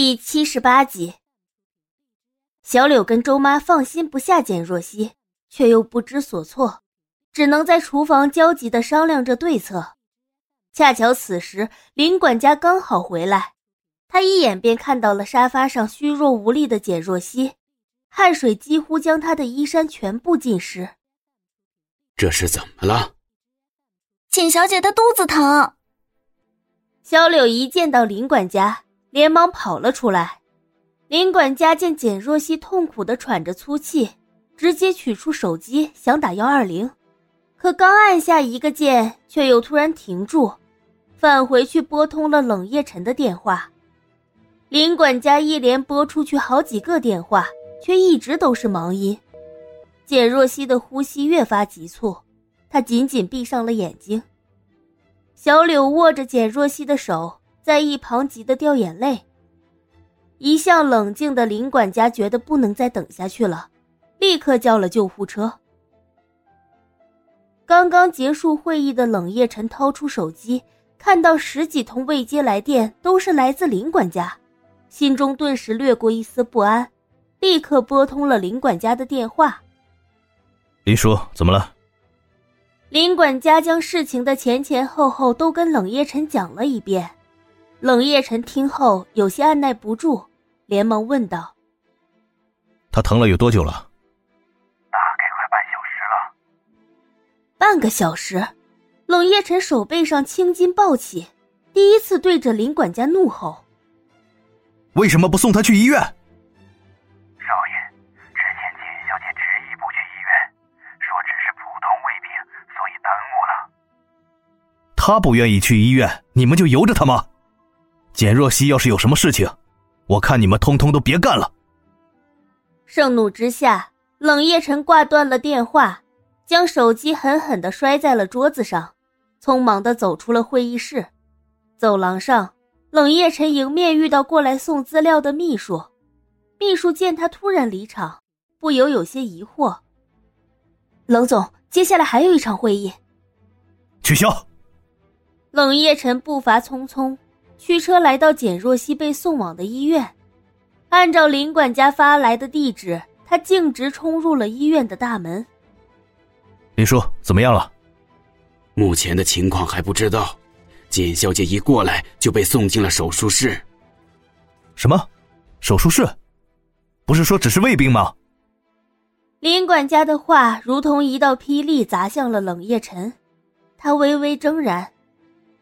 第七十八集，小柳跟周妈放心不下简若曦，却又不知所措，只能在厨房焦急的商量着对策。恰巧此时林管家刚好回来，他一眼便看到了沙发上虚弱无力的简若曦，汗水几乎将她的衣衫全部浸湿。这是怎么了？简小姐的肚子疼。小柳一见到林管家。连忙跑了出来，林管家见简若曦痛苦的喘着粗气，直接取出手机想打幺二零，可刚按下一个键，却又突然停住，返回去拨通了冷夜晨的电话。林管家一连拨出去好几个电话，却一直都是忙音。简若曦的呼吸越发急促，她紧紧闭上了眼睛。小柳握着简若曦的手。在一旁急得掉眼泪。一向冷静的林管家觉得不能再等下去了，立刻叫了救护车。刚刚结束会议的冷夜晨掏出手机，看到十几通未接来电都是来自林管家，心中顿时掠过一丝不安，立刻拨通了林管家的电话。林叔，怎么了？林管家将事情的前前后后都跟冷夜晨讲了一遍。冷夜晨听后有些按耐不住，连忙问道：“他疼了有多久了？”“大概快半小时了。”半个小时，冷夜晨手背上青筋暴起，第一次对着林管家怒吼：“为什么不送他去医院？”“少爷，之前简小姐执意不去医院，说只是普通胃病，所以耽误了。”“他不愿意去医院，你们就由着他吗？”简若曦要是有什么事情，我看你们通通都别干了。盛怒之下，冷夜晨挂断了电话，将手机狠狠的摔在了桌子上，匆忙的走出了会议室。走廊上，冷夜晨迎面遇到过来送资料的秘书，秘书见他突然离场，不由有些疑惑。冷总，接下来还有一场会议，取消。冷夜晨步伐匆匆。驱车来到简若曦被送往的医院，按照林管家发来的地址，他径直冲入了医院的大门。林叔，怎么样了？目前的情况还不知道。简小姐一过来就被送进了手术室。什么？手术室？不是说只是胃病吗？林管家的话如同一道霹雳砸向了冷夜晨，他微微怔然，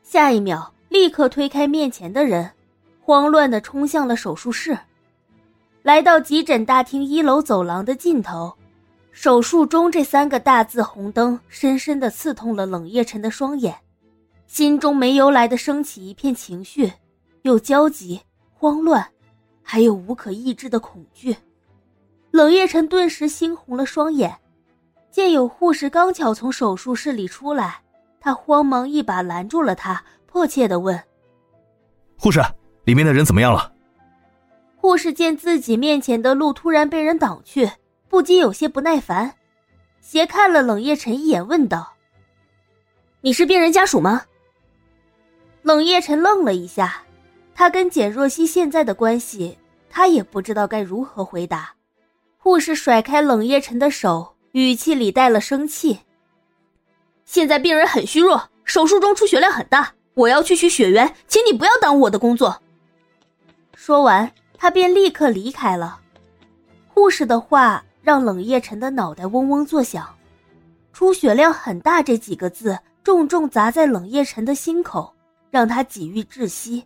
下一秒。立刻推开面前的人，慌乱的冲向了手术室。来到急诊大厅一楼走廊的尽头，“手术中”这三个大字红灯深深的刺痛了冷夜晨的双眼，心中没由来的升起一片情绪，有焦急、慌乱，还有无可抑制的恐惧。冷夜晨顿时猩红了双眼，见有护士刚巧从手术室里出来，他慌忙一把拦住了他。迫切的问：“护士，里面的人怎么样了？”护士见自己面前的路突然被人挡去，不禁有些不耐烦，斜看了冷夜晨一眼，问道：“你是病人家属吗？”冷夜晨愣了一下，他跟简若曦现在的关系，他也不知道该如何回答。护士甩开冷夜晨的手，语气里带了生气：“现在病人很虚弱，手术中出血量很大。”我要去取血源，请你不要耽误我的工作。说完，他便立刻离开了。护士的话让冷夜晨的脑袋嗡嗡作响，出血量很大这几个字重重砸在冷夜晨的心口，让他几欲窒息。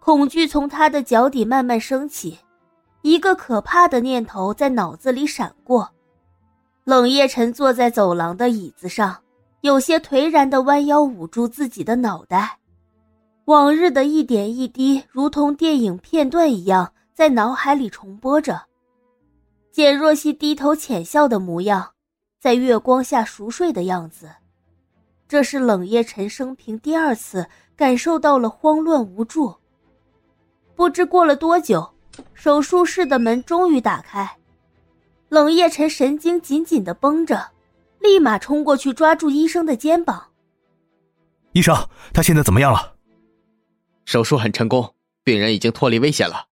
恐惧从他的脚底慢慢升起，一个可怕的念头在脑子里闪过。冷夜晨坐在走廊的椅子上。有些颓然的弯腰捂住自己的脑袋，往日的一点一滴，如同电影片段一样在脑海里重播着。简若曦低头浅笑的模样，在月光下熟睡的样子，这是冷夜晨生平第二次感受到了慌乱无助。不知过了多久，手术室的门终于打开，冷夜晨神经紧紧的绷着。立马冲过去抓住医生的肩膀。医生，他现在怎么样了？手术很成功，病人已经脱离危险了，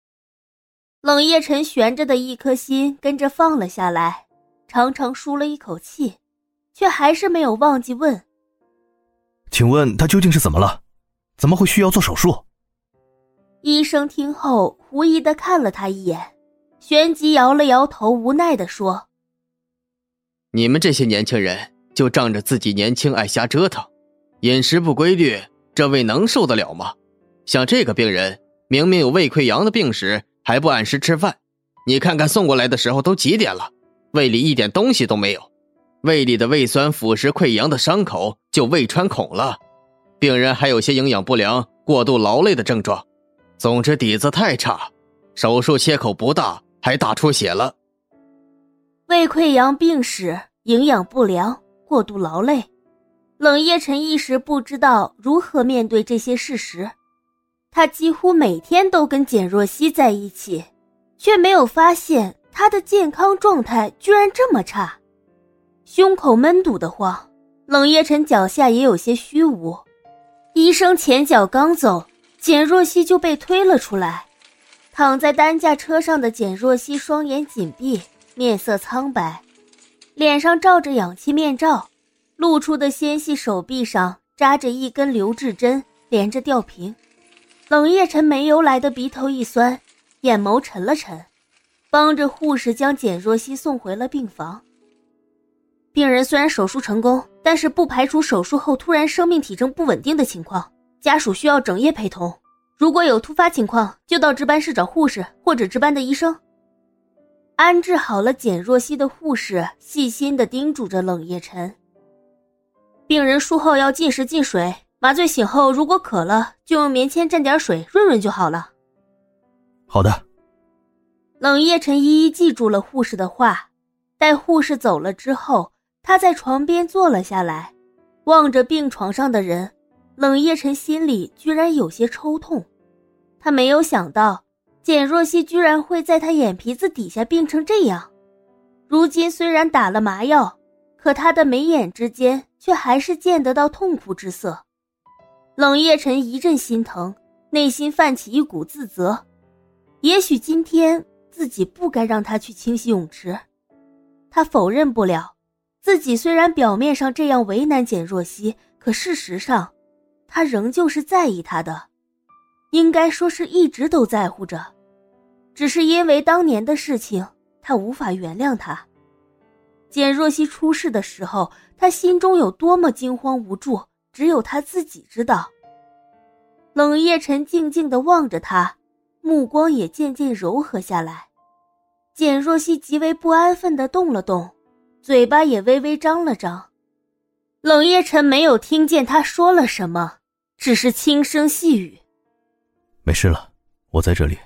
冷夜晨悬着的一颗心跟着放了下来，长长舒了一口气，却还是没有忘记问：“请问他究竟是怎么了？怎么会需要做手术？”医生听后狐疑的看了他一眼，旋即摇了摇头，无奈的说：“你们这些年轻人就仗着自己年轻爱瞎折腾，饮食不规律，这胃能受得了吗？像这个病人，明明有胃溃疡的病史，还不按时吃饭，你看看送过来的时候都几点了，胃里一点东西都没有，胃里的胃酸腐蚀溃疡的伤口就胃穿孔了，病人还有些营养不良、过度劳累的症状。”总之底子太差，手术切口不大，还大出血了。胃溃疡病史、营养不良、过度劳累，冷夜晨一时不知道如何面对这些事实。他几乎每天都跟简若曦在一起，却没有发现他的健康状态居然这么差，胸口闷堵的慌。冷夜晨脚下也有些虚无，医生前脚刚走。简若曦就被推了出来，躺在担架车上的简若曦双眼紧闭，面色苍白，脸上罩着氧气面罩，露出的纤细手臂上扎着一根留置针，连着吊瓶。冷夜晨没由来的鼻头一酸，眼眸沉了沉，帮着护士将简若曦送回了病房。病人虽然手术成功，但是不排除手术后突然生命体征不稳定的情况。家属需要整夜陪同，如果有突发情况，就到值班室找护士或者值班的医生。安置好了简若曦的护士细心的叮嘱着冷夜晨：“病人术后要进食进水，麻醉醒后如果渴了，就用棉签蘸点水润润就好了。”好的。冷夜晨一一记住了护士的话。待护士走了之后，他在床边坐了下来，望着病床上的人。冷夜晨心里居然有些抽痛，他没有想到简若曦居然会在他眼皮子底下病成这样。如今虽然打了麻药，可他的眉眼之间却还是见得到痛苦之色。冷夜晨一阵心疼，内心泛起一股自责。也许今天自己不该让他去清洗泳池。他否认不了，自己虽然表面上这样为难简若曦，可事实上。他仍旧是在意他的，应该说是一直都在乎着，只是因为当年的事情，他无法原谅他。简若曦出事的时候，他心中有多么惊慌无助，只有他自己知道。冷夜晨静静地望着他，目光也渐渐柔和下来。简若曦极为不安分地动了动，嘴巴也微微张了张。冷夜晨没有听见他说了什么，只是轻声细语：“没事了，我在这里。”